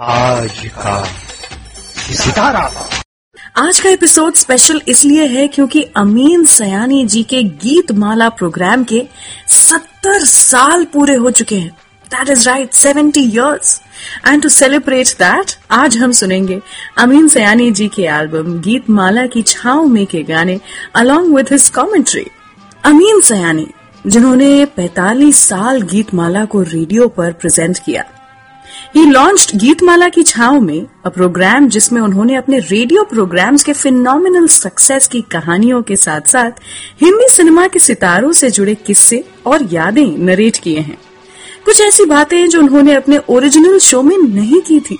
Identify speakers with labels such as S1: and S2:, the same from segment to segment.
S1: आज का सितारा।
S2: आज का एपिसोड स्पेशल इसलिए है क्योंकि अमीन सयानी जी के गीत माला प्रोग्राम के 70 साल पूरे हो चुके हैं। That is right 70 years and to celebrate that आज हम सुनेंगे अमीन सयानी जी के एल्बम गीत माला की छाव में के गाने along with his commentary Amin Sayani, जिन्होंने 45 साल गीत माला को रेडियो पर प्रेजेंट किया। ही लॉन्च्ड गीतमाला की छाव में अ प्रोग्राम जिसमें उन्होंने अपने रेडियो प्रोग्राम्स के फिनोमिनल सक्सेस की कहानियों के साथ साथ हिंदी सिनेमा के सितारों से जुड़े किस्से और यादें नरेट किए हैं कुछ ऐसी बातें जो उन्होंने अपने ओरिजिनल शो में नहीं की थी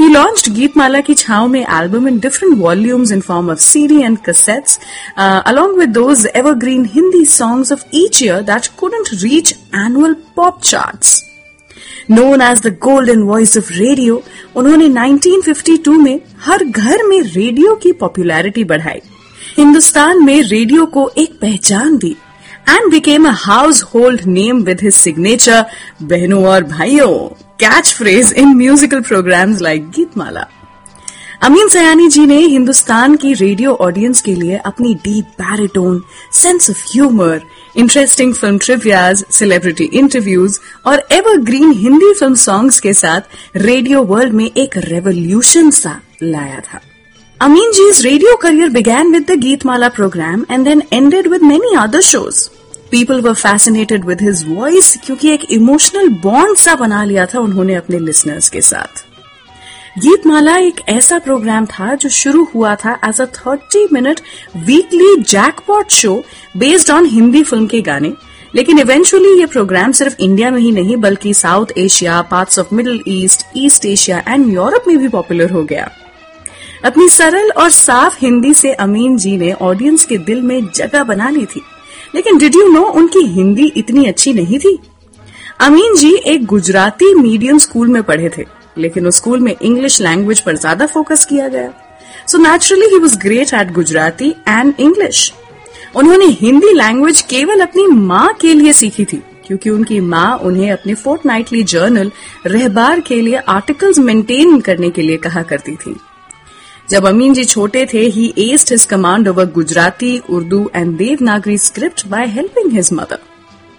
S2: He launched गीतमाला की छाव में album in different volumes in form of CD and cassettes, uh, along with those evergreen Hindi songs of each year that couldn't reach annual pop charts. Known as the golden voice of radio उन्होंने 1952 में हर घर में radio की popularity बढ़ाई। हिंदुस्तान में radio को एक पहचान दी and became a household name with his signature बहनों और भाइयों catch phrase in musical programs like Geetmala Ameen Sayani ji ने हिंदुस्तान की रेडियो ऑडियंस के लिए अपनी deep baritone sense of humour interesting film trivias celebrity interviews और एवरग्रीन हिंदी फ़िल्म सॉन्ग्स के साथ रेडियो वर्ल्ड में एक रेवोल्यूशन सा लाया था। अमीन जी's radio career began with the Geetmala program and then ended with many other shows people were fascinated with his voice क्योंकि एक इमोशनल बॉन्ड सा बना लिया था उन्होंने अपने लिसनर्स के साथ। गीतमाला एक ऐसा प्रोग्राम था जो शुरू हुआ था as a 30 minute weekly jackpot show based on Hindi film के गाने। लेकिन इवेंचुअली ये प्रोग्राम सिर्फ़ इंडिया में ही नहीं, बल्कि South Asia parts of Middle East East Asia and Europe में भी पॉपुलर हो गया। अपनी सरल और साफ़ हिंदी से अमीन जी ने ऑडियंस के दिल में जगह बना ली थी। लेकिन डिड यू नो उनकी हिंदी इतनी अच्छी नहीं थी? अमीन जी एक गुजराती मीडियम स्कूल में पढ़े थे। लेकिन उस स्कूल में इंग्लिश लैंग्वेज पर ज़्यादा फोकस किया गया। So naturally he was great at Gujarati and English उन्होंने हिंदी लैंग्वेज केवल अपनी माँ के लिए सीखी थी, क्योंकि उनकी माँ उन्हें अपने फोर्ट नाइटली जर्नल रहबार के लिए आर्टिकल्स मेंटेन करने के लिए कहा करती थी। जब अमीन जी छोटे थे ही aced his command over Gujarati Urdu and Devanagari script by helping his mother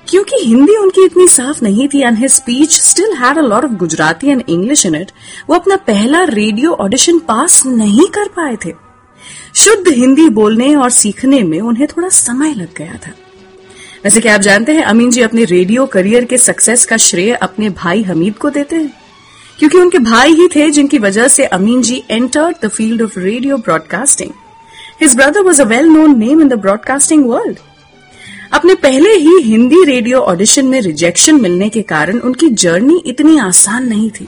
S2: क्योंकि हिंदी उनकी इतनी साफ़ नहीं थी and his speech still had a lot of Gujarati and English in it वो अपना पहला रेडियो ऑडिशन पास नहीं कर पाए थे। शुद्ध हिंदी बोलने और सीखने में उन्हें थोड़ा समय लग गया था। वैसे क्या आप जानते हैं, अमीन जी अपने रेडियो करियर के सक्सेस का श्रेय अपने भाई हमीद को देते हैं? क्योंकि उनके भाई ही थे जिनकी वजह से Amin ji entered the field of radio broadcasting his brother was a well known name in the broadcasting world अपने पहले ही हिंदी रेडियो ऑडिशन में रिजेक्शन मिलने के कारण उनकी जर्नी इतनी आसान नहीं थी।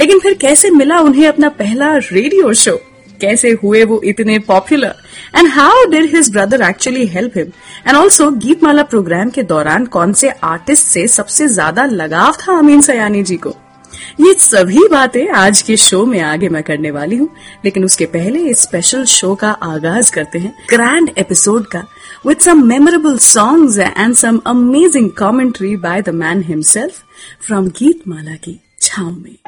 S2: लेकिन फिर कैसे मिला उन्हें अपना पहला रेडियो शो? कैसे हुए वो इतने popular? And how did his brother actually help him and also Geetmala programme के दौरान कौन से आर्टिस्ट से सबसे ज़्यादा लगाव था अमीन सयानी जी को? ये सभी बातें आज के शो में आगे मैं करने वाली हूँ। लेकिन उसके पहले इस स्पेशल शो का आगाज़ करते हैं। ग्रैंड एपिसोड का with some memorable songs and some amazing commentary by the man himself from Geet Malaki ki Me.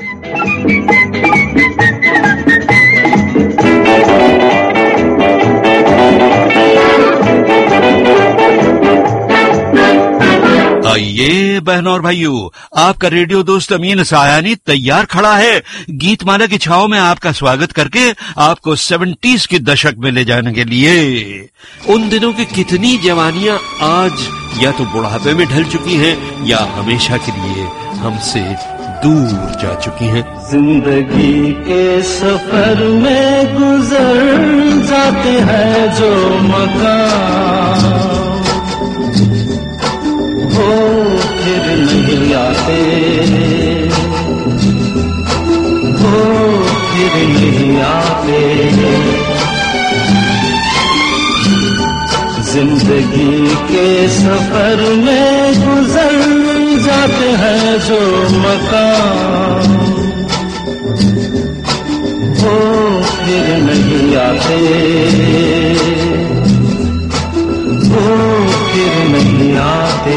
S1: आइए बहनों और भाइयों, आपका रेडियो दोस्त अमीन सायानी तैयार खड़ा है। गीत माला की छाओ में आपका स्वागत करके आपको सेवेंटीज के दशक में ले जाने के लिए। उन दिनों की कितनी जवानियाँ आज या तो बुढ़ापे में ढल चुकी हैं या हमेशा के लिए हमसे दूर जा चुकी हैं।
S3: ज़िंदगी के सफ़र में गुजर जाते हैं जो मकान। हो फिर नहीं आते। हो फिर नहीं आते। ज़िंदगी के सफ़र में गुजर जाते हैं जो मकान। हो फिर नहीं आते। हो फिर नहीं आते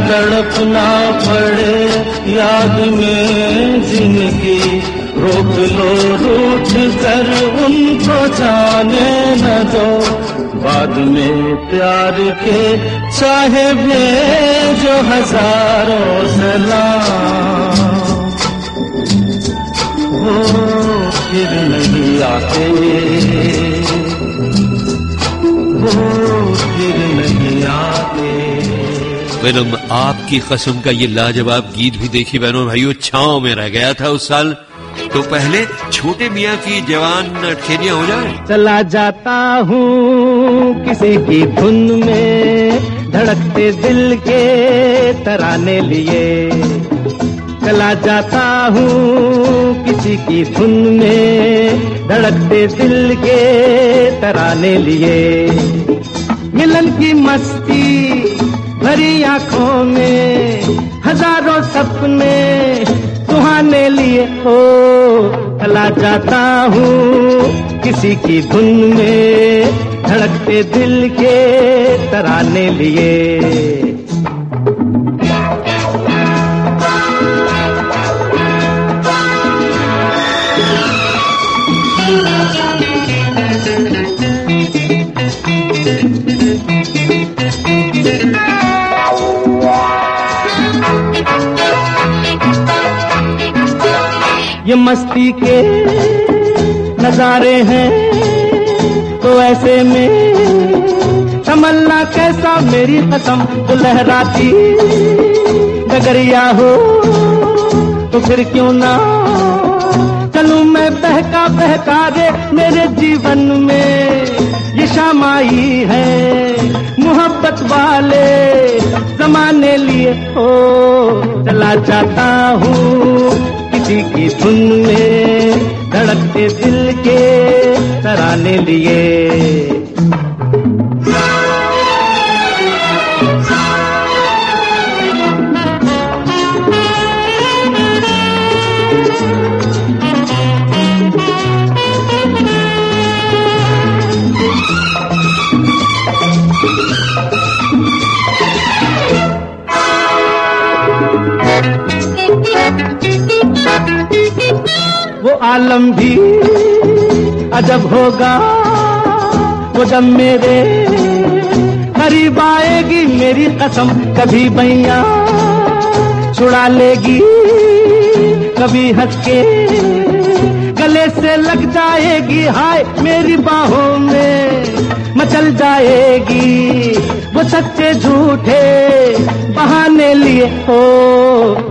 S4: तड़पना पड़े याद में ज़िंदगी। रोक लो, रूठ कर उनको जाने न दो। बाद में प्यार के चाहे भेजो हज़ारों सलाम। वो फिर नहीं आते। वो फिर नहीं आते
S1: फ़िल्म आपकी कसम का ये लाजवाब गीत भी देखी बहनों, भाइयों छाओ में रह गया था उस साल। तो पहले छोटे मियाँ की जवान खेलियाँ हो जाए।
S4: चला जाता हूँ किसी की धुन में, धड़कते दिल के तराने लिए। चला जाता हूँ किसी की धुन में, धड़कते दिल के तराने लिए। मिलन की मस्ती भरी आँखों में, हज़ारों सपने सुहाने लिए, ओ चला जाता हूँ किसी की धुन में धड़कते दिल के तराने लिए। ये मस्ती के नजारे हैं तो ऐसे में तमन्ना कैसा मेरी कसम तो लहराती? डगरिया हो तो फिर क्यों ना चलूँ मैं बहका बहका दे मेरे जीवन में? ये शाम आई है मोहब्बत वाले जमाने लिए हो चला जाता हूँ। किसी की सुन में धड़कते दिल के तराने लिए। वो आलम भी अजब होगा, वो जब मेरे। करीब आएगी मेरी कसम, कभी भैया छुड़ा लेगी कभी हंस के
S3: गले से लग जाएगी, हाय मेरी बाहों में मचल जाएगी। वो सच्चे झूठे बहाने लिए हो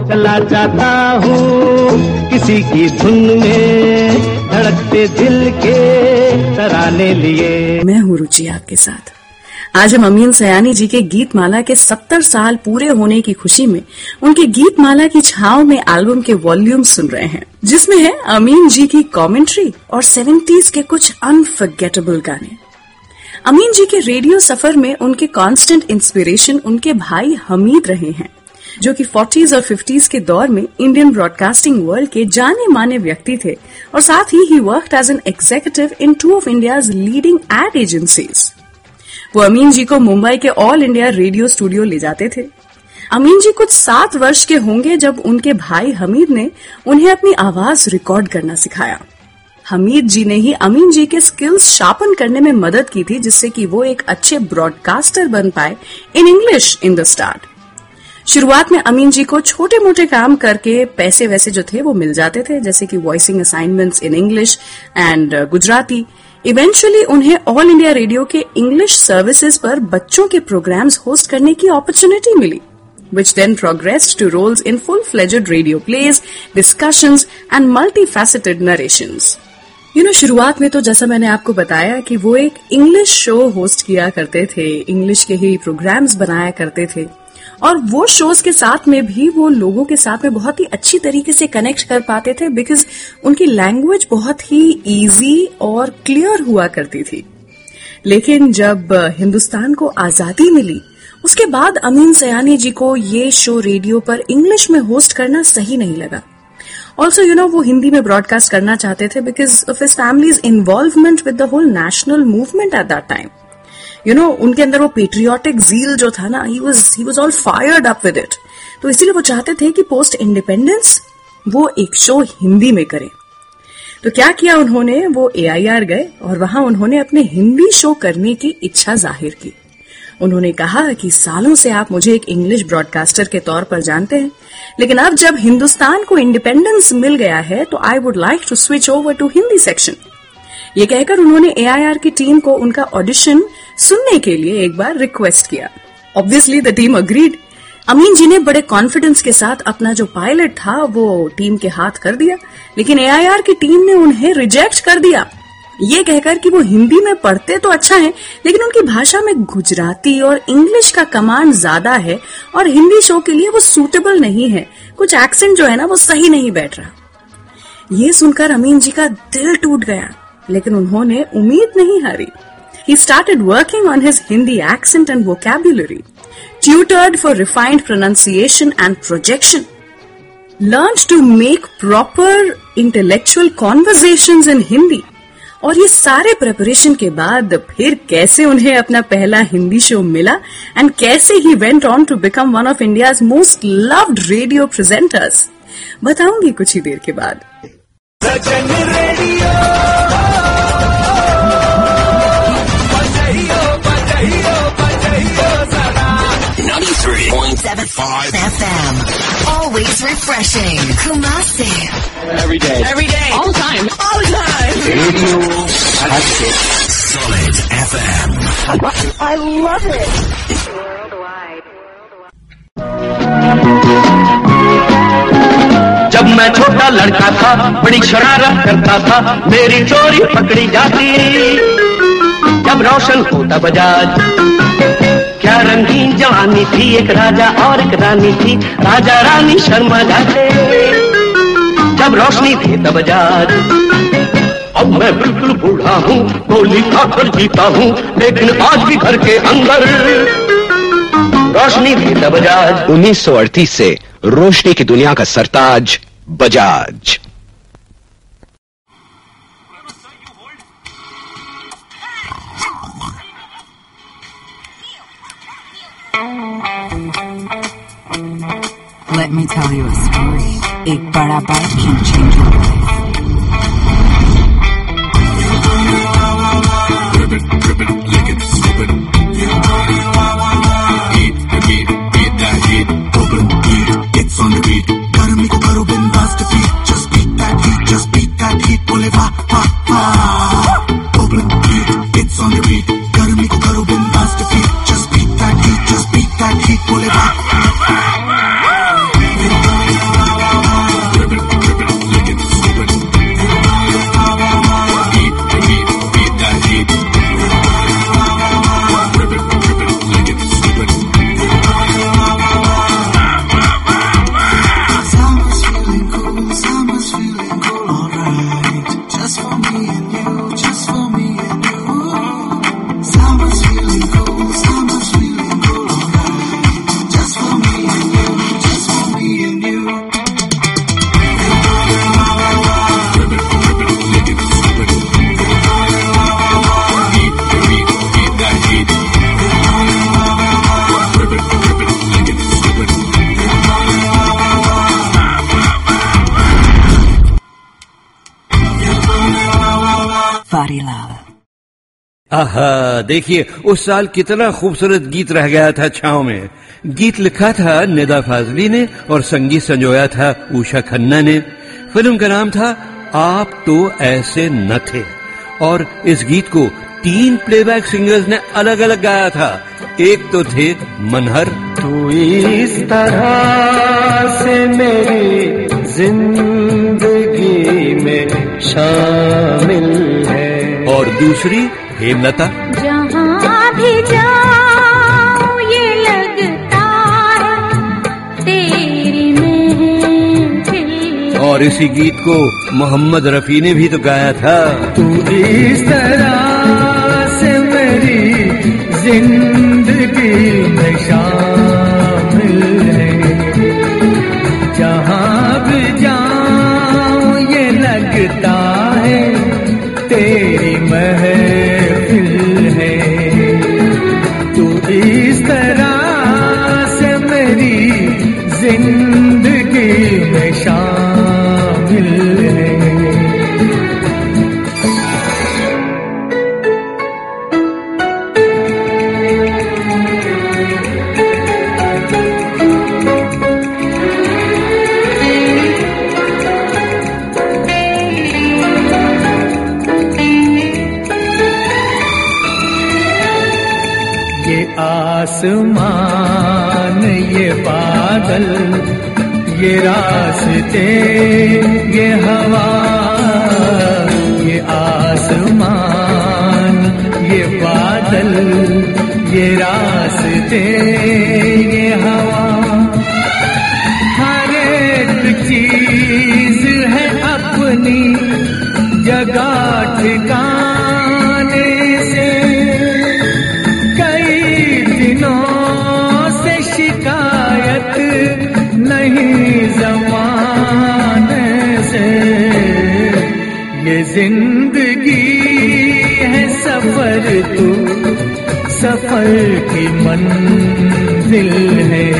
S3: चला जाता हूँ। किसी की धुन में धड़कते दिल के तराने लिए।
S2: मैं हूँ रुचि आपके साथ। आज हम अमीन सयानी जी के गीत माला के 70 साल पूरे होने की खुशी में उनके गीत माला की छाव में एल्बम के वॉल्यूम सुन रहे हैं, जिसमें है अमीन जी की कमेंट्री और सेवेंटीज के कुछ अनफर्गेटेबल गाने। अमीन जी के रेडियो सफ़र में उनके कांस्टेंट इंस्पिरेशन उनके भाई हमीद रहे हैं, जो कि 40s और 50s के दौर में इंडियन ब्रॉडकास्टिंग वर्ल्ड के जाने माने व्यक्ति थे और साथ ही ही work as an executive in two of India's leading ad agencies वो अमीन जी को मुंबई के ऑल इंडिया रेडियो स्टूडियो ले जाते थे। अमीन जी कुछ सात वर्ष के होंगे जब उनके भाई हमीद ने उन्हें अपनी आवाज़ रिकॉर्ड करना सिखाया। हमीद जी ने ही अमीन जी के स्किल्स शार्पन करने में मदद की थी, जिससे कि वो एक अच्छे ब्रॉडकास्टर बन पाए in English in the start शुरुआत में अमीन जी को छोटे मोटे काम करके पैसे वैसे जो थे वो मिल जाते थे, जैसे कि voicing assignments in English and Gujarati eventually उन्हें ऑल इंडिया रेडियो के इंग्लिश सर्विसेज़ पर बच्चों के प्रोग्राम्स होस्ट करने की अपॉर्चुनिटी मिली which then progressed to roles in full-fledged radio plays, discussions and multifaceted narrations. You know शुरुआत में तो जैसा मैंने आपको बताया कि वो एक इंग्लिश शो होस्ट किया करते थे इंग्लिश के ही प्रोग्राम्स बनाया करते थे और वो शोज़ के साथ में भी, वो लोगों के साथ में बहुत ही अच्छी तरीके से कनेक्ट कर पाते थे बिकॉज़ उनकी लैंग्वेज बहुत ही इजी और क्लियर हुआ करती थी। लेकिन जब हिंदुस्तान को आज़ादी मिली, उसके बाद अमीन सयानी जी को ये शो रेडियो पर इंग्लिश में होस्ट करना सही नहीं लगा। ऑल्सो यू नो वो हिंदी में ब्रॉडकास्ट करना चाहते थे because of his family's involvement with the whole national movement at that time you know उनके अंदर वो पेट्रियोटिक जील जो था ना he was he was all fired up with it तो इसीलिए वो चाहते थे कि पोस्ट इंडिपेंडेंस वो एक शो हिंदी में करें। तो क्या किया उन्होंने? वो एआईआर गए और वहाँ उन्होंने अपने हिंदी शो करने की इच्छा ज़ाहिर की। उन्होंने कहा कि सालों से आप मुझे एक इंग्लिश ब्रॉडकास्टर के तौर पर जानते हैं, लेकिन अब जब हिंदुस्तान को इंडिपेंडेंस मिल गया है तो I would like to switch over to Hindi section ये कहकर उन्होंने एआईआर की टीम को उनका ऑडिशन सुनने के लिए एक बार रिक्वेस्ट किया। Obviously the team agreed Amin ji ने बड़े कॉन्फिडेंस के साथ अपना जो पायलट था, वो टीम के हाथ कर दिया। लेकिन एआईआर की टीम ने उन्हें रिजेक्ट कर दिया। ये कहकर कि वो हिंदी में पढ़ते तो अच्छा है, लेकिन उनकी भाषा में गुजराती और इंग्लिश का कमांड ज़्यादा है और हिंदी शो के लिए वो सूटेबल नहीं है। कुछ एक्सेंट जो है ना, वो सही नहीं बैठ रहा। ये सुनकर अमीन जी का दिल टूट गया। लेकिन उन्होंने उम्मीद नहीं हारी। He started working on his Hindi accent and vocabulary tutored for refined pronunciation and projection learn to make proper intellectual conversation in Hindi और ये सारे प्रेपरेशन के बाद फिर कैसे उन्हें अपना पहला हिंदी शो मिला एंड कैसे he went on to become one of India most loved radio presenters बताऊँगी कुछ ही देर के बाद।
S5: Ninety-three point seven five FM.
S6: Always refreshing. Kumasi.
S5: Every day.
S6: Every day. All the time. All the time.
S5: Radio Solid FM.
S6: I love it.
S3: जब मैं छोटा लड़का था बड़ी शरारत करता था मेरी चोरी पकड़ी जाती जब रोशन होता बजाज। क्या रंगीन जवानी थी, एक राजा और एक रानी थी, राजा रानी शर्मा जाते जब रोशनी थी तब बजाज। अब मैं बिल्कुल बूढ़ा हूँ गोली खाकर जीता हूँ, लेकिन आज भी घर के अंदर। रोशनी थी तब बजाज।
S7: 1938 से रोशनी की दुनिया का सरताज Bajaj.
S8: Let me tell you a story. It bada bike can change your life.
S1: आहा देखिए उस साल कितना खूबसूरत गीत रह गया था छाव में। गीत लिखा था निदा फाजली ने और संगीत संजोया था उषा खन्ना ने। फ़िल्म का नाम था आप तो ऐसे न थे। और इस गीत को तीन प्लेबैक सिंगर्स ने अलग अलग गाया था। एक तो थे मनहर।
S3: तू इस तरह से मेरी ज़िंदगी में शामिल है।
S1: और दूसरी हेमलता?
S9: जहाँ भी जाओ ये लगता है तेरी में
S1: और इसी गीत को मोहम्मद रफी ने भी तो गाया था।
S3: तू इस तरह से मेरी ज़िंदगी ये रास्ते, ये हवा, ये आसमान, ये बादल, ये रास्ते, ये हवा। हर एक चीज़ है अपनी, जगह, ठिकाने। ज़िंदगी है सफ़र तू सफ़र की मंजिल है।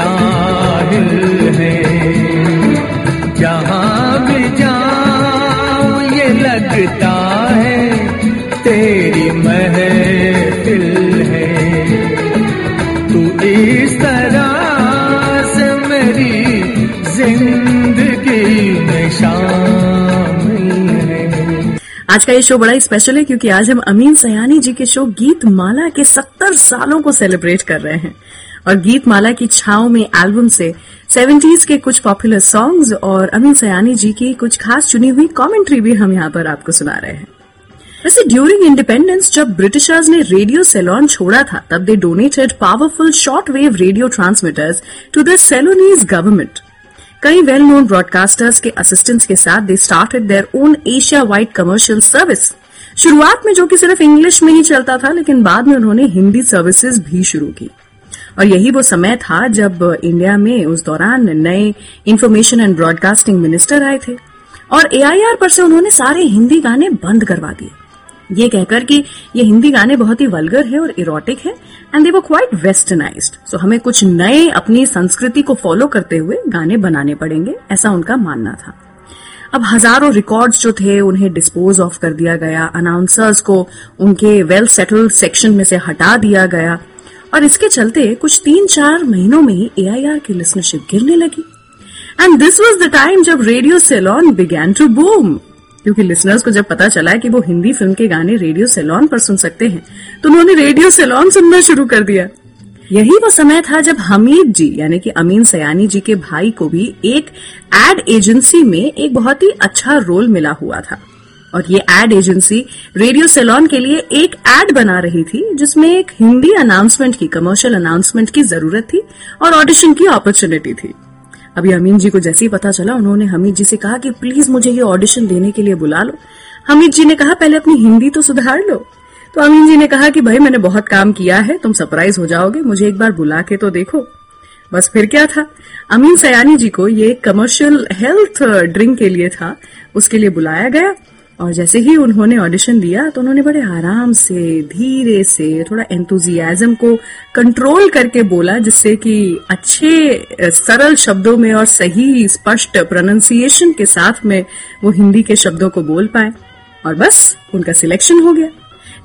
S10: साहिल है। जहाँ भी जाऊँ, ये लगता है तेरी महफिल है। तू इस तरह से मेरी ज़िंदगी में शामिल
S2: आज का ये शो बड़ा ही स्पेशल है, क्योंकि आज हम अमीन सयानी जी के शो गीत माला के 70 सालों को सेलिब्रेट कर रहे हैं। और गीत माला की छाओ में एल्बम से 70s के कुछ पॉपुलर सॉन्ग्स और अमीन सयानी जी की कुछ खास चुनी हुई कमेंट्री भी हम यहाँ पर आपको सुना रहे हैं। वैसे ड्यूरिंग इंडिपेंडेंस जब ब्रिटिशर्स ने रेडियो सेलोन छोड़ा था, तब they donated powerful short wave radio transmitters to the Ceylonese government कई वेल नोन ब्रॉडकास्टर्स के असिस्टेंट्स के साथ they started their own Asia wide commercial service शुरुआत में जो कि सिर्फ़ इंग्लिश में ही चलता था, लेकिन बाद में उन्होंने हिंदी सर्विसेज़ भी शुरू की। और यही वो समय था जब इंडिया में उस दौरान नए इंफॉर्मेशन एंड ब्रॉडकास्टिंग मिनिस्टर आए थे और एआईआर पर से उन्होंने सारे हिंदी गाने बंद करवा दिए। ये कहकर कि ये हिंदी गाने बहुत ही वल्गर है और इरोटिक है एंड दे वो क्वाइट वेस्टर्नाइज सो हमें कुछ नए अपनी संस्कृति को फॉलो करते हुए गाने बनाने पड़ेंगे, ऐसा उनका मानना था। अब हज़ारों रिकॉर्ड्स जो थे उन्हें डिस्पोज ऑफ़ कर दिया गया अनाउंसर्स को उनके वेल सेटल्ड सेक्शन में से हटा दिया गया। और इसके चलते कुछ तीन चार महीनों में ही एआईआर की लिसनरशिप गिरने लगी। And this was the time जब radio Ceylon began to boom क्योंकि लिसनर्स को जब पता चला कि वो हिंदी फ़िल्म के गाने रेडियो सेलॉन पर सुन सकते हैं तो उन्होंने रेडियो सेलॉन सुनना शुरू कर दिया। यही वो समय था जब हमीद जी, यानी कि अमीन सयानी जी के भाई को भी एक एड एजेंसी में एक बहुत ही अच्छा रोल मिला हुआ था। और ये एड एजेंसी रेडियो सेलॉन के लिए एक एड बना रही थी, जिसमें एक हिंदी अनाउंसमेंट की कमर्शियल अनाउंसमेंट की ज़रूरत थी और ऑडिशन की अपॉर्चुनिटी थी। अभी अमीन जी को जैसे ही पता चला, उन्होंने हमीद जी से कहा कि प्लीज़ मुझे ये ऑडिशन देने के लिए बुला लो। हमीद जी ने कहा, पहले अपनी हिंदी तो सुधार लो। तो अमीन जी ने कहा कि, भाई, मैंने बहुत काम किया है, तुम सरप्राइज़ हो जाओगे, मुझे एक बार बुला के तो देखो। बस फिर क्या था? अमीन सयानी जी को ये कमर्शियल हेल्थ ड्रिंक के लिए था, उसके लिए बुलाया गया। और जैसे ही उन्होंने ऑडिशन दिया तो उन्होंने बड़े आराम से, धीरे से, थोड़ा एंथुजियाजम को कंट्रोल करके बोला, जिससे कि अच्छे सरल शब्दों में और सही, स्पष्ट प्रोनाउंसिएशन के साथ में वो हिंदी के शब्दों को बोल पाए। और बस, उनका सिलेक्शन हो गया।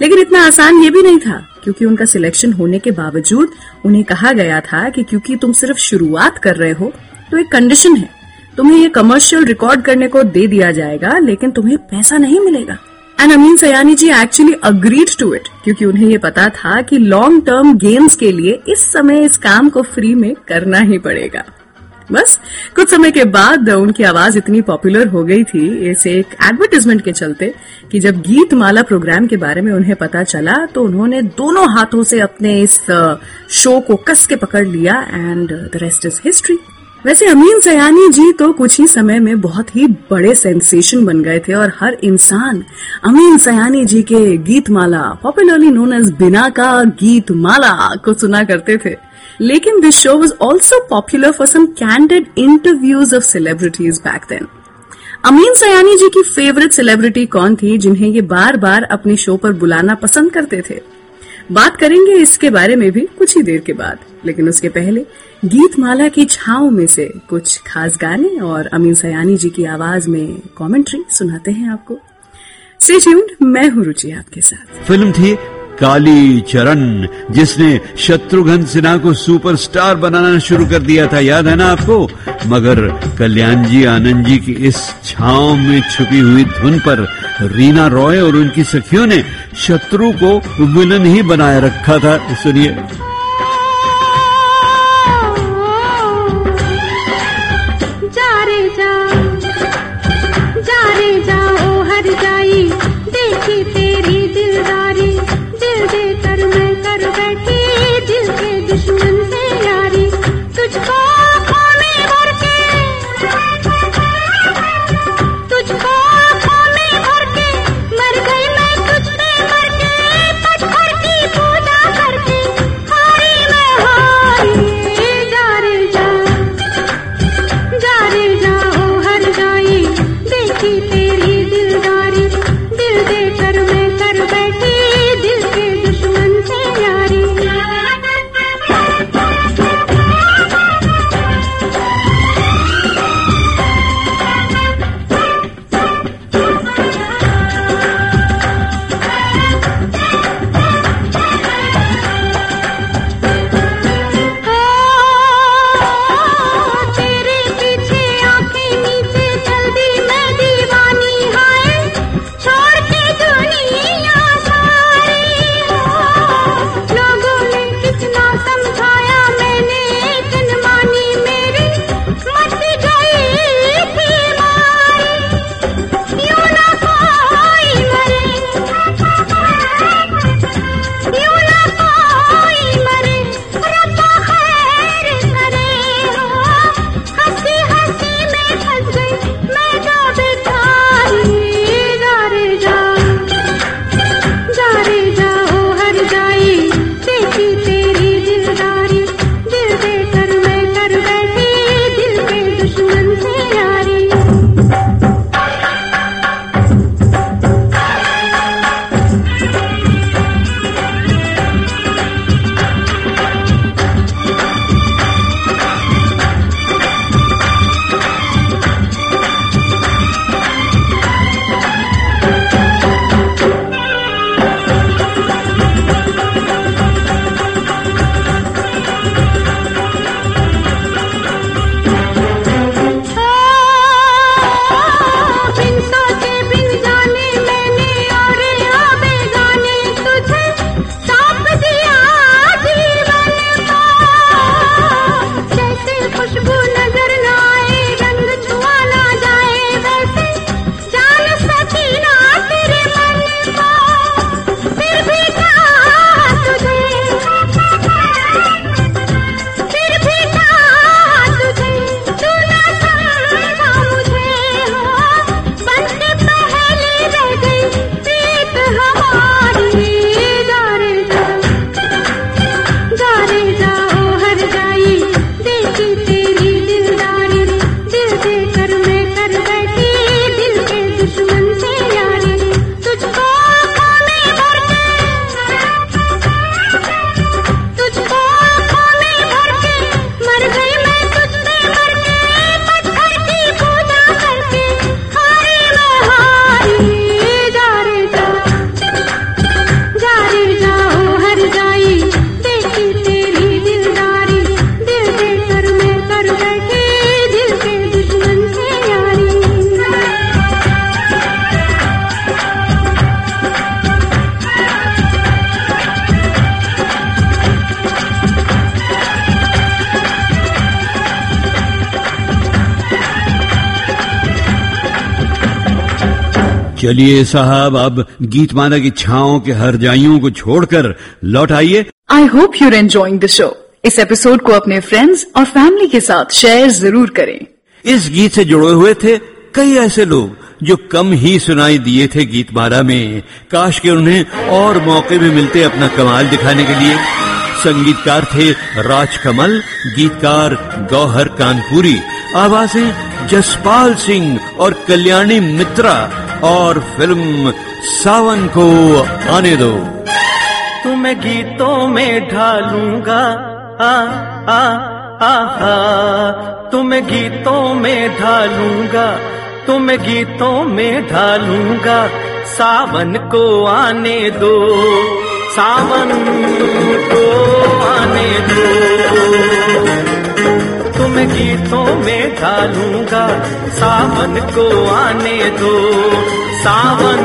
S2: लेकिन इतना आसान ये भी नहीं था, क्योंकि उनका सिलेक्शन होने के बावजूद उन्हें कहा गया था कि क्योंकि तुम सिर्फ़ शुरुआत कर रहे हो तो एक कंडीशन है। तुम्हें ये कमर्शियल रिकॉर्ड करने को दे दिया जाएगा, लेकिन तुम्हें पैसा नहीं मिलेगा। And Amin Sayani ji actually agreed to it क्योंकि उन्हें ये पता था कि लॉन्ग टर्म गेम्स के लिए इस समय इस काम को फ्री में करना ही पड़ेगा। बस, कुछ समय के बाद उनकी आवाज़ इतनी पॉपुलर हो गई थी, इस एक एडवर्टीजमेंट के चलते, कि जब गीत माला प्रोग्राम के बारे में उन्हें पता चला तो उन्होंने दोनों हाथों से अपने इस शो को कस के पकड़ लिया and the rest is history वैसे अमीन सयानी जी तो कुछ ही समय में बहुत ही बड़े सेंसेशन बन गए थे और हर इंसान अमीन सयानी जी के गीत माला पॉपुलरली नोन एज बिना का गीत माला को सुना करते थे। लेकिन this show was also popular for some candid interviews of celebrities back then Amin Sayani ji की फेवरेट सेलिब्रिटी कौन थी जिन्हें ये बार बार अपने शो पर बुलाना पसंद करते थे? बात करेंगे इसके बारे में भी कुछ ही देर के बाद। लेकिन उसके पहले गीत माला की छाव में से कुछ खास गाने और अमीन सयानी जी की आवाज़ में कमेंट्री सुनाते हैं आपको। ट्यून्ड मैं हूँ रुचि आपके साथ।
S1: फ़िल्म थी काली चरण, जिसने शत्रुघ्न सिन्हा को सुपरस्टार बनाना शुरू कर दिया था। याद है ना आपको? मगर कल्याण जी, आनंद जी की इस छाव में छुपी हुई धुन पर रीना रॉय और उनकी सखियों ने शत्रु को विलन ही बनाए रखा था। सुनिए। चलिए साहब अब गीतमाला की छाओं के हरजाइयों को छोड़कर लौट आइए।
S2: I hope you're enjoying the show इस एपिसोड को अपने फ्रेंड्स और फैमिली के साथ शेयर ज़रूर करें।
S1: इस गीत से जुड़े हुए थे कई ऐसे लोग जो कम ही सुनाई दिए थे गीतमाला में। काश के उन्हें और मौके भी मिलते अपना कमाल दिखाने के लिए। संगीतकार थे राजकमल गीतकार गौहर कानपुरी। आवाज़ें जसपाल सिंह और कल्याणी मित्रा और फ़िल्म सावन को आने दो।
S10: तुम्हें गीतों में ढालूँगा। आ तुम्हें गीतों में ढालूँगा। तुम्हें गीतों में ढालूँगा। सावन को आने दो। सावन को आने दो। तुम गीतों में डालूँगा सावन को आने दो। सावन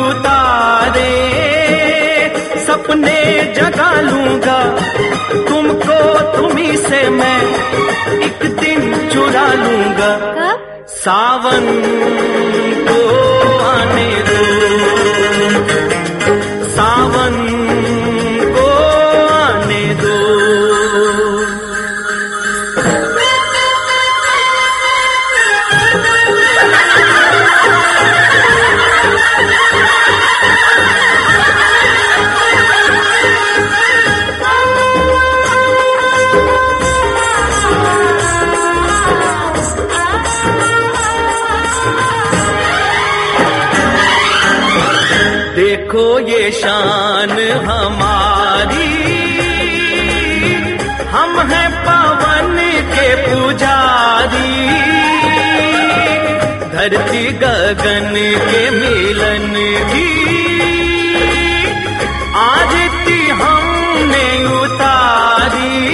S10: उतारे सपने जगा लूँगा। तुमको तुम्ही से मैं एक दिन चुरा लूँगा। सावन को आने दो। के मिलन की। आरती हमने उतारी।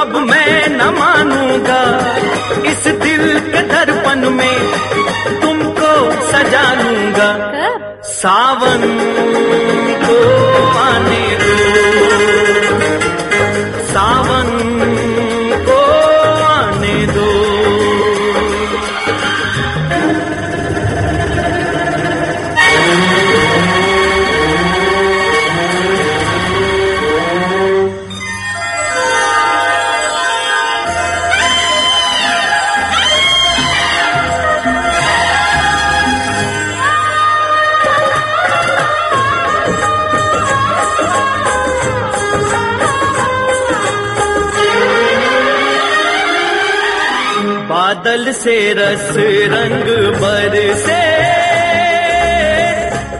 S10: अब मैं न मानूँगा इस दिल के दर्पण में तुमको सजा लूँगा। सावन को। बादल से रस रंग बरसे।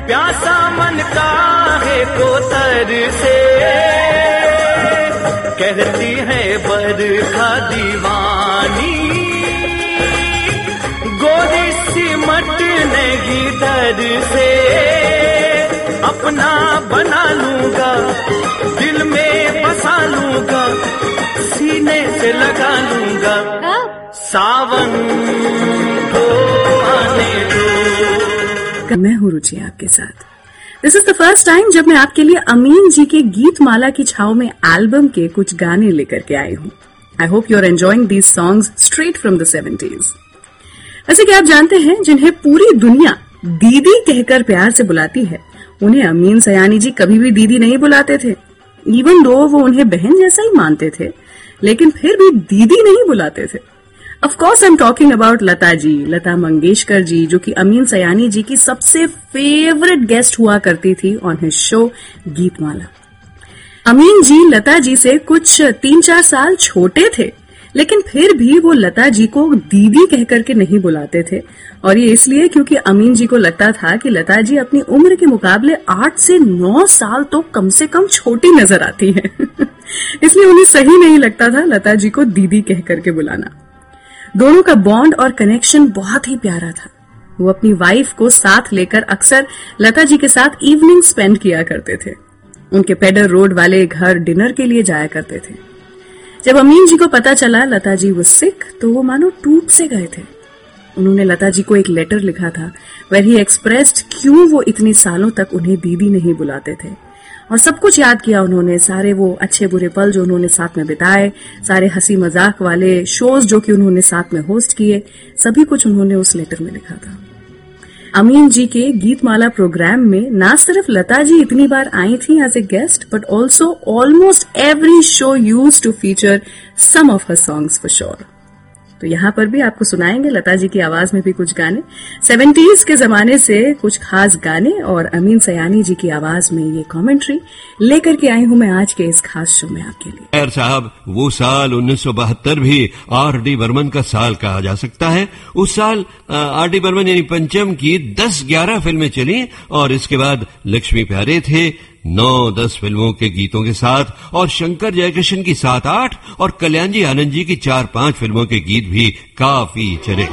S10: प्यासा मन का है को तर से कहती है, बरखा दीवानी। गोरी सिमटने की डर से अपना बना लूँगा, दिल में बसा लूँगा, सीने से लगा लूँगा। सावन को आने दो।
S2: मैं हूँ रुचि आपके साथ। This is the first time जब मैं आपके लिए अमीन जी के गीत माला की छाव में एल्बम के कुछ गाने लेकर के आई हूँ। I hope you are enjoying these songs straight from the seventies वैसे कि आप जानते हैं, जिन्हें पूरी दुनिया दीदी कहकर प्यार से बुलाती है, उन्हें अमीन सयानी जी कभी भी दीदी नहीं बुलाते थे। इवन दो वो उन्हें बहन जैसा ही मानते थे, लेकिन फिर भी दीदी नहीं बुलाते थे। Of course I am talking about Lata ji Lata Mangeshkar ji जो कि अमीन सयानी जी की सबसे फेवरेट गेस्ट हुआ करती थी on his show Geetmala Ameen ji Lata ji से कुछ तीन चार साल छोटे थे, लेकिन फिर भी वो लता जी को दीदी कह करके नहीं बुलाते थे। और ये इसलिए क्योंकि अमीन जी को लगता था कि लता जी अपनी उम्र के मुकाबले आठ से नौ साल तो कम से कम छोटी नज़र आती है। इसलिए उन्हें सही नहीं लगता था लता जी को दीदी कह करके बुलाना। दोनों का बॉन्ड और कनेक्शन बहुत ही प्यारा था। वो अपनी वाइफ को साथ लेकर अक्सर लता जी के साथ इवनिंग स्पेंड किया करते थे। उनके पेडर रोड वाले घर डिनर के लिए जाया करते थे। जब अमीन जी को पता चला लता जी वो सिख तो वो मानो टूट से गए थे। उन्होंने लता जी को एक लेटर लिखा था वेर ही एक्सप्रेस्ड क्यों वो इतने सालों तक उन्हें दीदी नहीं बुलाते थे। और सब कुछ याद किया उन्होंने, सारे वो अच्छे बुरे पल जो उन्होंने साथ में बिताए, सारे हँसी मज़ाक वाले शोज़ जो कि उन्होंने साथ में होस्ट किए, सभी कुछ उन्होंने उस लेटर में लिखा था। अमीन जी के गीतमाला प्रोग्राम में ना सिर्फ़ लता जी इतनी बार आई थी as a guest but also almost every show use to feature some of her songs for sure तो यहाँ पर भी आपको सुनाएँगे लता जी की आवाज़ में भी कुछ गाने। सेवेंटीज के जमाने से कुछ खास गाने और अमीन सयानी जी की आवाज़ में ये कमेंट्री लेकर के आई हूँ मैं आज के इस खास शो में आपके लिए।
S1: खैर साहब, वो साल 1972 भी आर डी बर्मन का साल कहा जा सकता है। उस साल आर डी बर्मन यानी पंचम की 10-11 फ़िल्में चली और इसके बाद लक्ष्मी प्यारे थे नौ, दस फ़िल्मों के गीतों के साथ और शंकर जयकिशन की सात, आठ और कल्याण जी आनंद जी की चार, पाँच फ़िल्मों के गीत भी काफ़ी चले।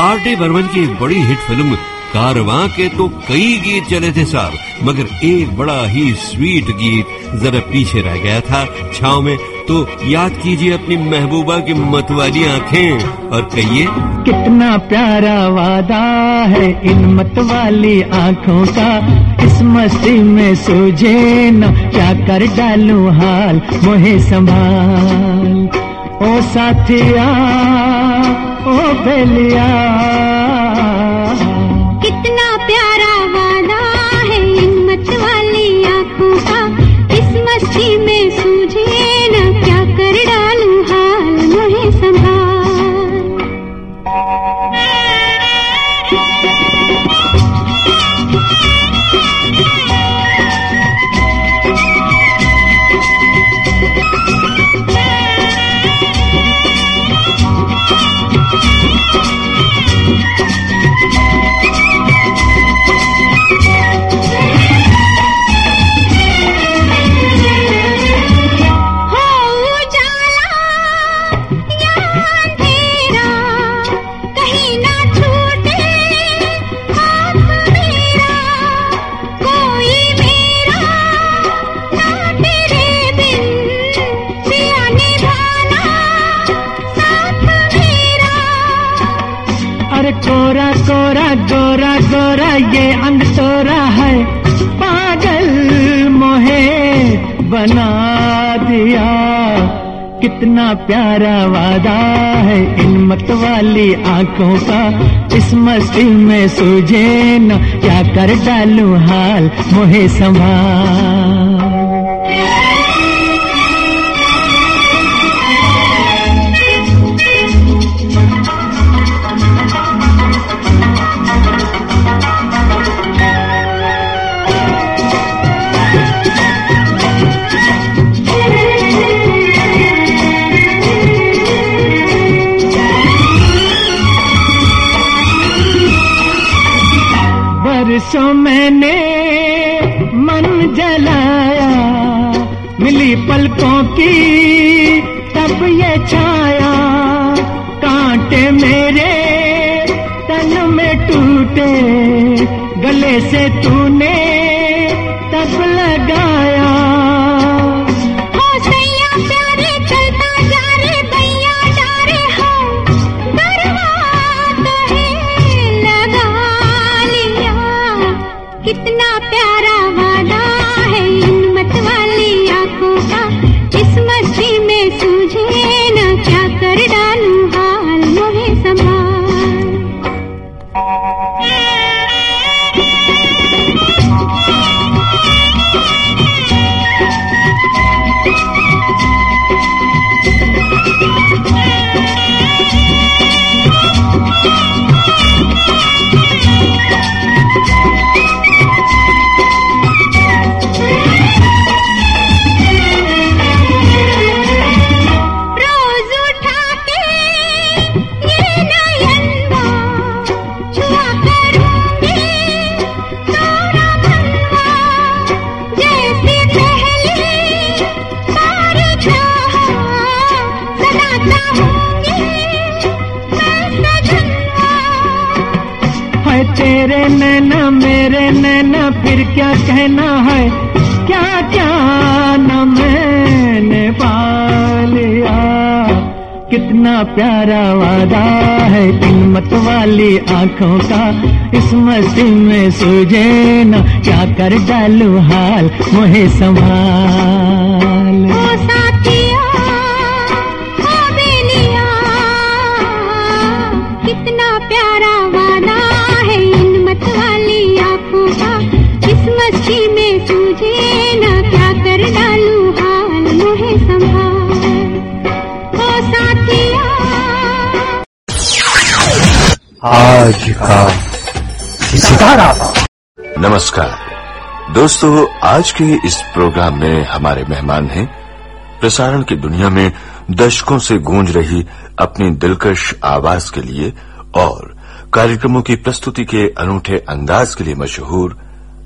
S1: आर डी बर्मन की एक बड़ी हिट फ़िल्म, कारवां के तो कई गीत चले थे साहब, मगर एक बड़ा ही स्वीट गीत जरा पीछे रह गया था, छाव में तो याद कीजिए अपनी महबूबा की मतवाली आँखें और कहिए,
S3: कितना प्यारा वादा है इन मतवाली आँखों का। इस मस्ती में सूझे न, क्या कर डालू हाल मोहे संभाल। ओ साथिया, ओ बेलिया।
S11: बना
S3: दिया। कितना प्यारा वादा है इन मत वाली आँखों का। इस मस्ती में सूझे न, क्या कर डालू हाल मुहे संभाल। पलकों की तब ये छाया कांटे मेरे तन में टूटे गले से तूने
S12: तेरे नैना, मेरे नैना, फिर क्या कहना है? क्या क्या न मैंने पालिया कितना प्यारा वादा है इन मत वाली आँखों का। इस मस्ती में सूझे न, क्या कर डालू हाल मुहे संभाल
S13: आज का सितारा।
S14: नमस्कार। दोस्तों आज के इस प्रोग्राम में हमारे मेहमान हैं। प्रसारण की दुनिया में दशकों से गूंज रही अपनी दिलकश आवाज़ के लिए और कार्यक्रमों की प्रस्तुति के अनूठे अंदाज के लिए मशहूर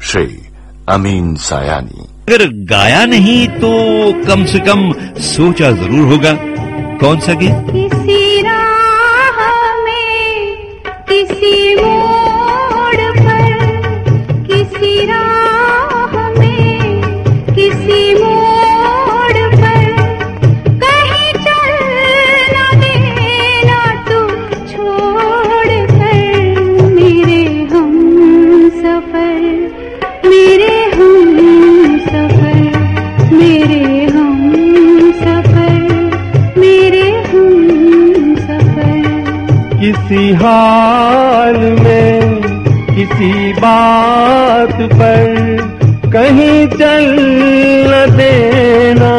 S14: श्री अमीन सायानी।
S1: अगर गाया नहीं तो कम से कम सोचा ज़रूर होगा। कौन सा गीत?
S9: किसी मोड़ पर किसी राह किसी
S12: हाल में किसी बात पर कहीं चल न देना,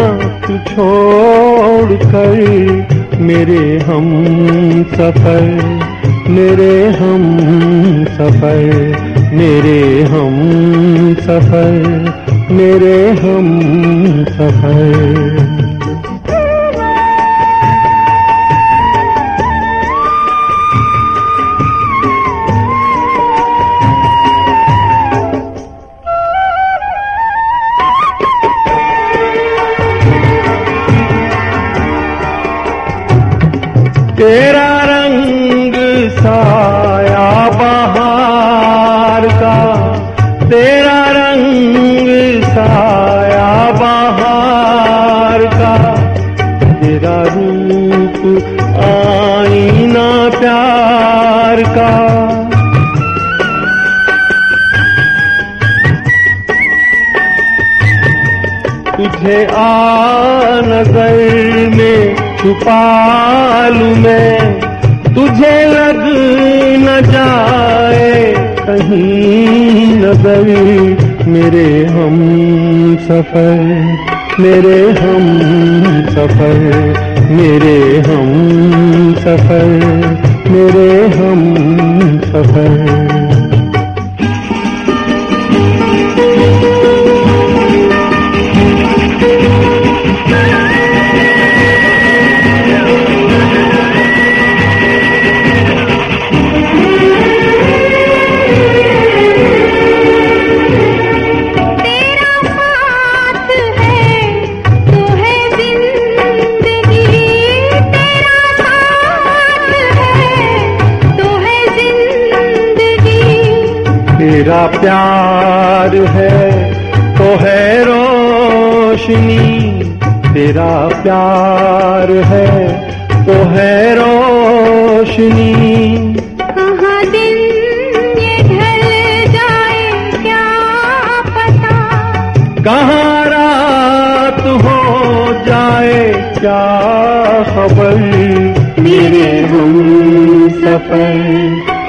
S12: तू छोड़ कर मेरे हम सफ़र, मेरे हम सफ़र, मेरे हम सफ़र, मेरे हम सफ़र। आ नज़र में छुपा लूँ मैं, तुझे लग न जाए, कहीं नज़र मेरे हम सफ़र, मेरे हम सफ़र, मेरे हम सफ़र, मेरे हम सफ़र।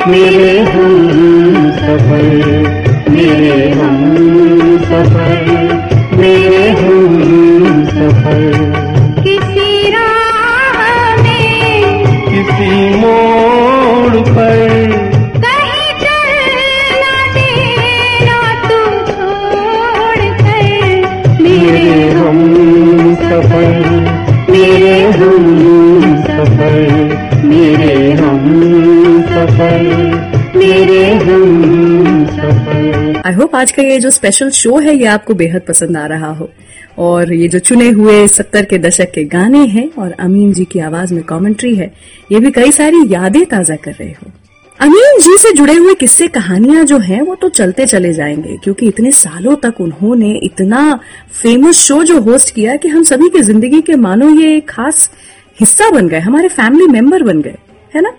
S12: मेरे
S2: जो स्पेशल शो है, ये आपको बेहद पसंद आ रहा हो। और ये जो चुने हुए सत्तर के दशक के गाने हैं और अमीन जी की आवाज़ में कमेंट्री है, ये भी कई सारी यादें ताज़ा कर रहे हो। अमीन जी से जुड़े हुए किस्से कहानियाँ जो हैं, वो तो चलते चले जाएँगे, क्योंकि इतने सालों तक उन्होंने इतना फ़ेमस शो जो होस्ट किया कि हम सभी की ज़िंदगी के मानो ये एक खास हिस्सा बन गए, हमारे फैमिली मेंबर बन गए, है ना?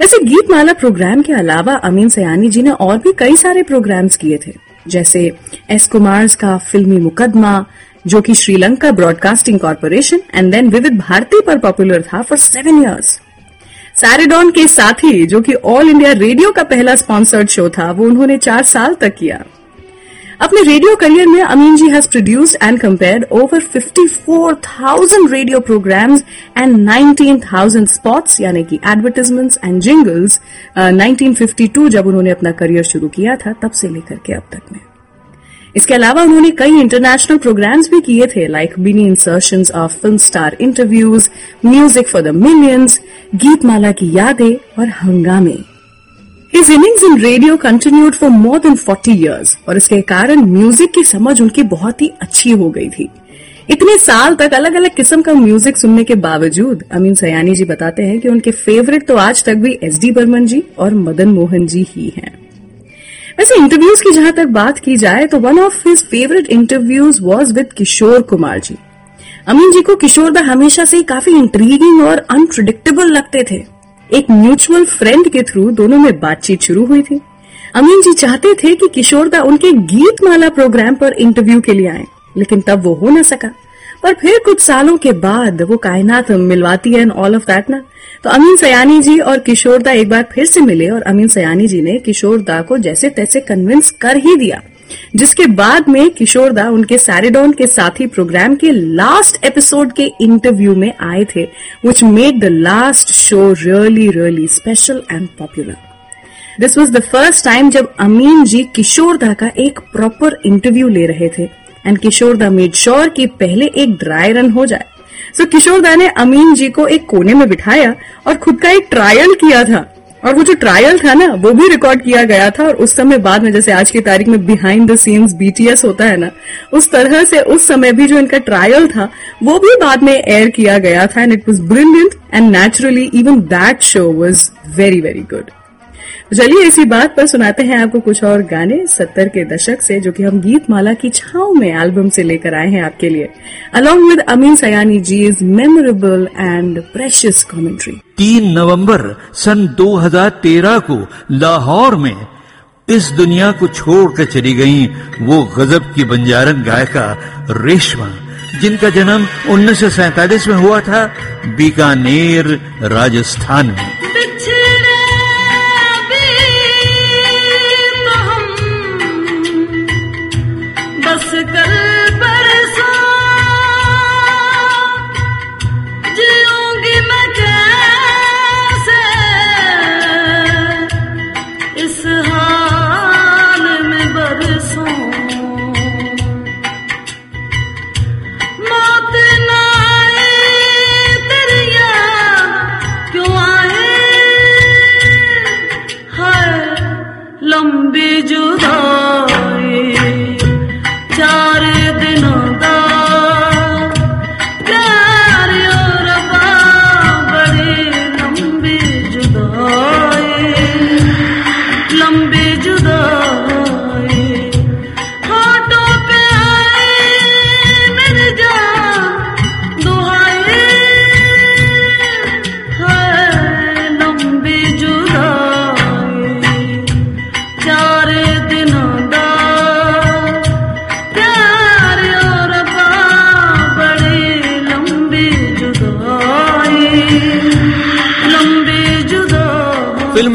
S2: वैसे गीत माला प्रोग्राम के अलावा अमीन सयानी जी ने और भी कई सारे प्रोग्राम्स किए थे। जैसे एस कुमार का फिल्मी मुकदमा, जो कि Sri Lanka broadcasting corporation and then Vividh Bharati पर पॉपुलर था फॉर सेवन ईयर्स सैरेडॉन के साथ ही जो कि ऑल इंडिया रेडियो का पहला स्पॉन्सर्ड शो था, वो उन्होंने चार साल तक किया। अपने रेडियो करियर में Amin ji has produced and compered over 54,000 radio programmes and 19,000 spots यानी कि एडवर्टाइजमेंट्स एंड जिंगल्स 1952 जब उन्होंने अपना करियर शुरू किया था तब से लेकर के अब तक में। इसके अलावा उन्होंने कई इंटरनेशनल प्रोग्राम्स भी किए थे like mini insertion of film star interviews music for the millions Geetmala की यादें और हंगामे। His innings in radio continued for more than 40 years, और इसके कारण म्यूज़िक की समझ उनकी बहुत ही अच्छी हो गई थी। इतने साल तक अलग अलग किस्म का म्यूज़िक सुनने के बावजूद, अमीन सयानी जी बताते हैं कि उनके फेवरेट तो आज तक भी एस डी बर्मन जी और मदन मोहन जी ही हैं। वैसे इंटरव्यूज़ की जहाँ तक बात की जाए तो one of his favourite interviews was with Kishore Kumar ji. Amin ji को किशोरदा हमेशा से काफ़ी इंट्रीगिंग और अनप्रिडिक्टेबल लगते थे। एक म्यूचुअल फ्रेंड के थ्रू दोनों में बातचीत शुरू हुई थी। अमीन जी चाहते थे कि किशोरदा उनके गीतमाला प्रोग्राम पर इंटरव्यू के लिए आए, लेकिन तब वो हो न सका। पर फिर कुछ सालों के बाद वो कायनात मिलवाती है ऑल ऑफ़ दैट ना। तो अमीन सयानी जी और किशोरदा एक बार फिर से मिले और अमीन सयानी जी ने किशोरदा को जैसे तैसे कन्विंस कर ही दिया। जिसके बाद में किशोरदा उनके सैरिडॉन के साथी प्रोग्राम के लास्ट एपिसोड के इंटरव्यू में आए थे which made the last show really really special and popular this was the first time जब अमीन जी किशोरदा का एक प्रॉपर इंटरव्यू ले रहे थे एंड किशोरदा मेड श्योर कि पहले एक ड्राई रन हो जाए। सो so, किशोरदा ने अमीन जी को एक कोने में बिठाया और खुद का एक ट्रायल किया था। और वो जो ट्रायल था ना, वो भी रिकॉर्ड किया गया था और उस समय बाद में, जैसे आज की तारीख में बिहाइंड द सीन्स बीटीएस होता है ना, उस तरह से उस समय भी जो इनका ट्रायल था, वो भी बाद में एयर किया गया था and it was brilliant and naturally even that show was very very good चलिए इसी बात पर सुनाते हैं आपको कुछ और गाने सत्तर के दशक से, जो कि हम गीत माला की छाव में एल्बम से लेकर आए हैं आपके लिए। Along with Amin Sayani ji his memorable and precious commentary
S15: तीन नवंबर सन 2013 को लाहौर में इस दुनिया को छोड़कर चली गई वो गजब की बंजारन गायिका रेशमा, जिनका जन्म उन्नीस में हुआ था बीकानेर, राजस्थान में।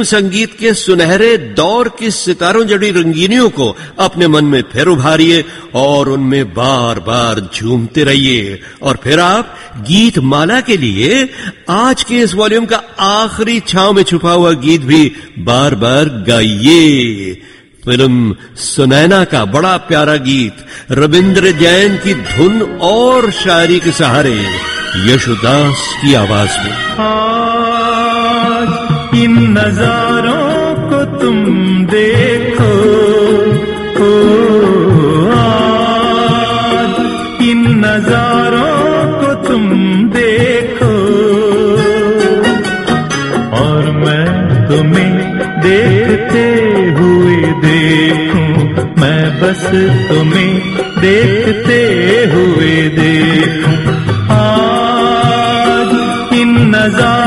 S1: संगीत के सुनहरे दौर की सितारों जड़ी रंगीनियों को अपने मन में फिर उभारिए और उनमें बार बार झूमते रहिए। और फिर आप गीत माला के लिए आज के इस वॉल्यूम का आखिरी छाव में छुपा हुआ गीत भी बार बार गाइए। फ़िल्म सुनैना का बड़ा प्यारा गीत, रविंद्र जैन की धुन और शायरी के सहारे यशुदास की आवाज़ में।
S16: इन नजारों को तुम देखो। ओ, आज इन नजारों को तुम देखो। और मैं तुम्हें देखते हुए देखूँ। मैं बस तुम्हें देखते हुए देखूँ। आज इन नजारों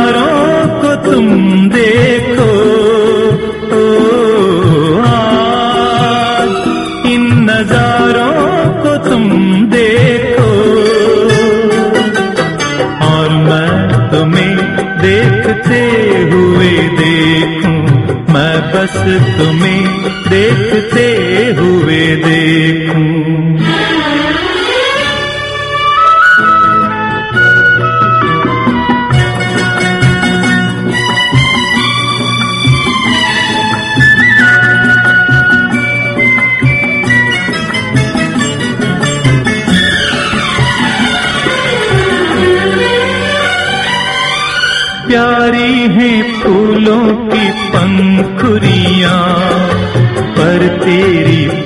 S16: बस तुम्हें देखते हुए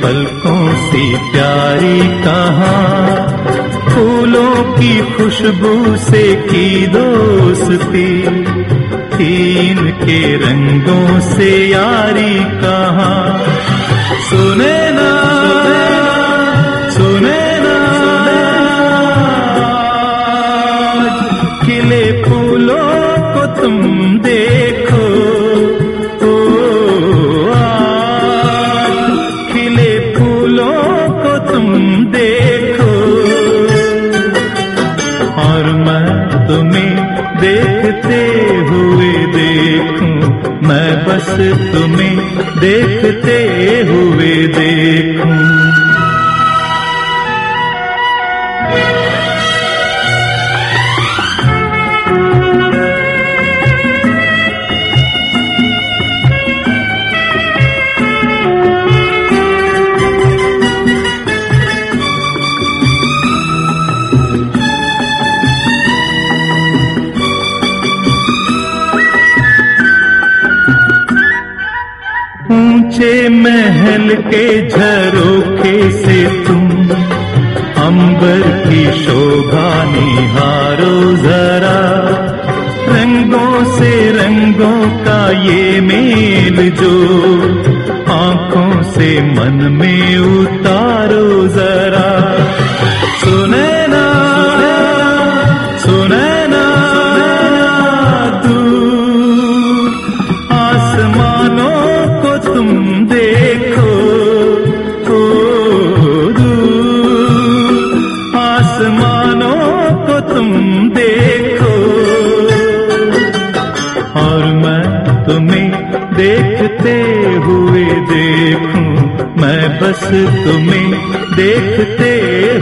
S16: पलकों से प्यारी कहा, फूलों की खुशबू से की दोस्ती, तीन के रंगों से यारी कहा, सुने ना तुम्हें देखते ये मेल जो आँखों से मन में उतारो बस तुम्हें देखते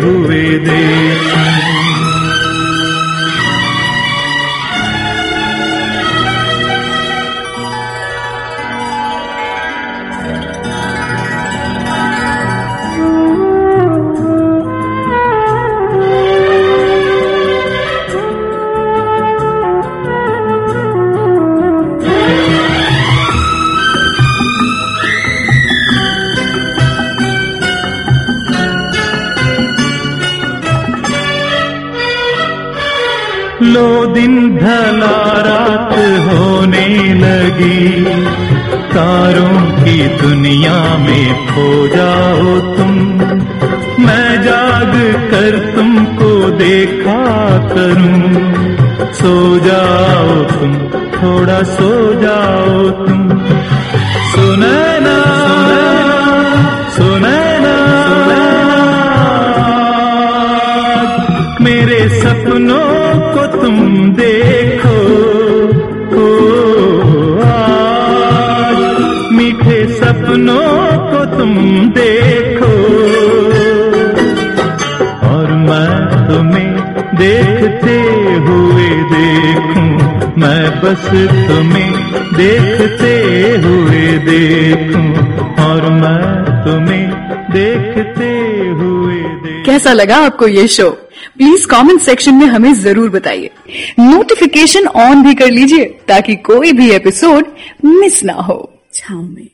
S16: हुए देखूँ। लगी। तारों की दुनिया में खो जाओ तुम। मैं जाग कर तुमको देखा करूँ। सो जाओ तुम, थोड़ा सो जाओ तुम। सुने मैं बस तुम्हें देखते हुए देखूँ, और मैं तुम्हें देखते हुए देखूँ।
S2: कैसा लगा आपको ये शो प्लीज़ कमेंट सेक्शन में हमें ज़रूर बताइए। नोटिफिकेशन ऑन भी कर लीजिए, ताकि कोई भी एपिसोड मिस ना हो। छाव में।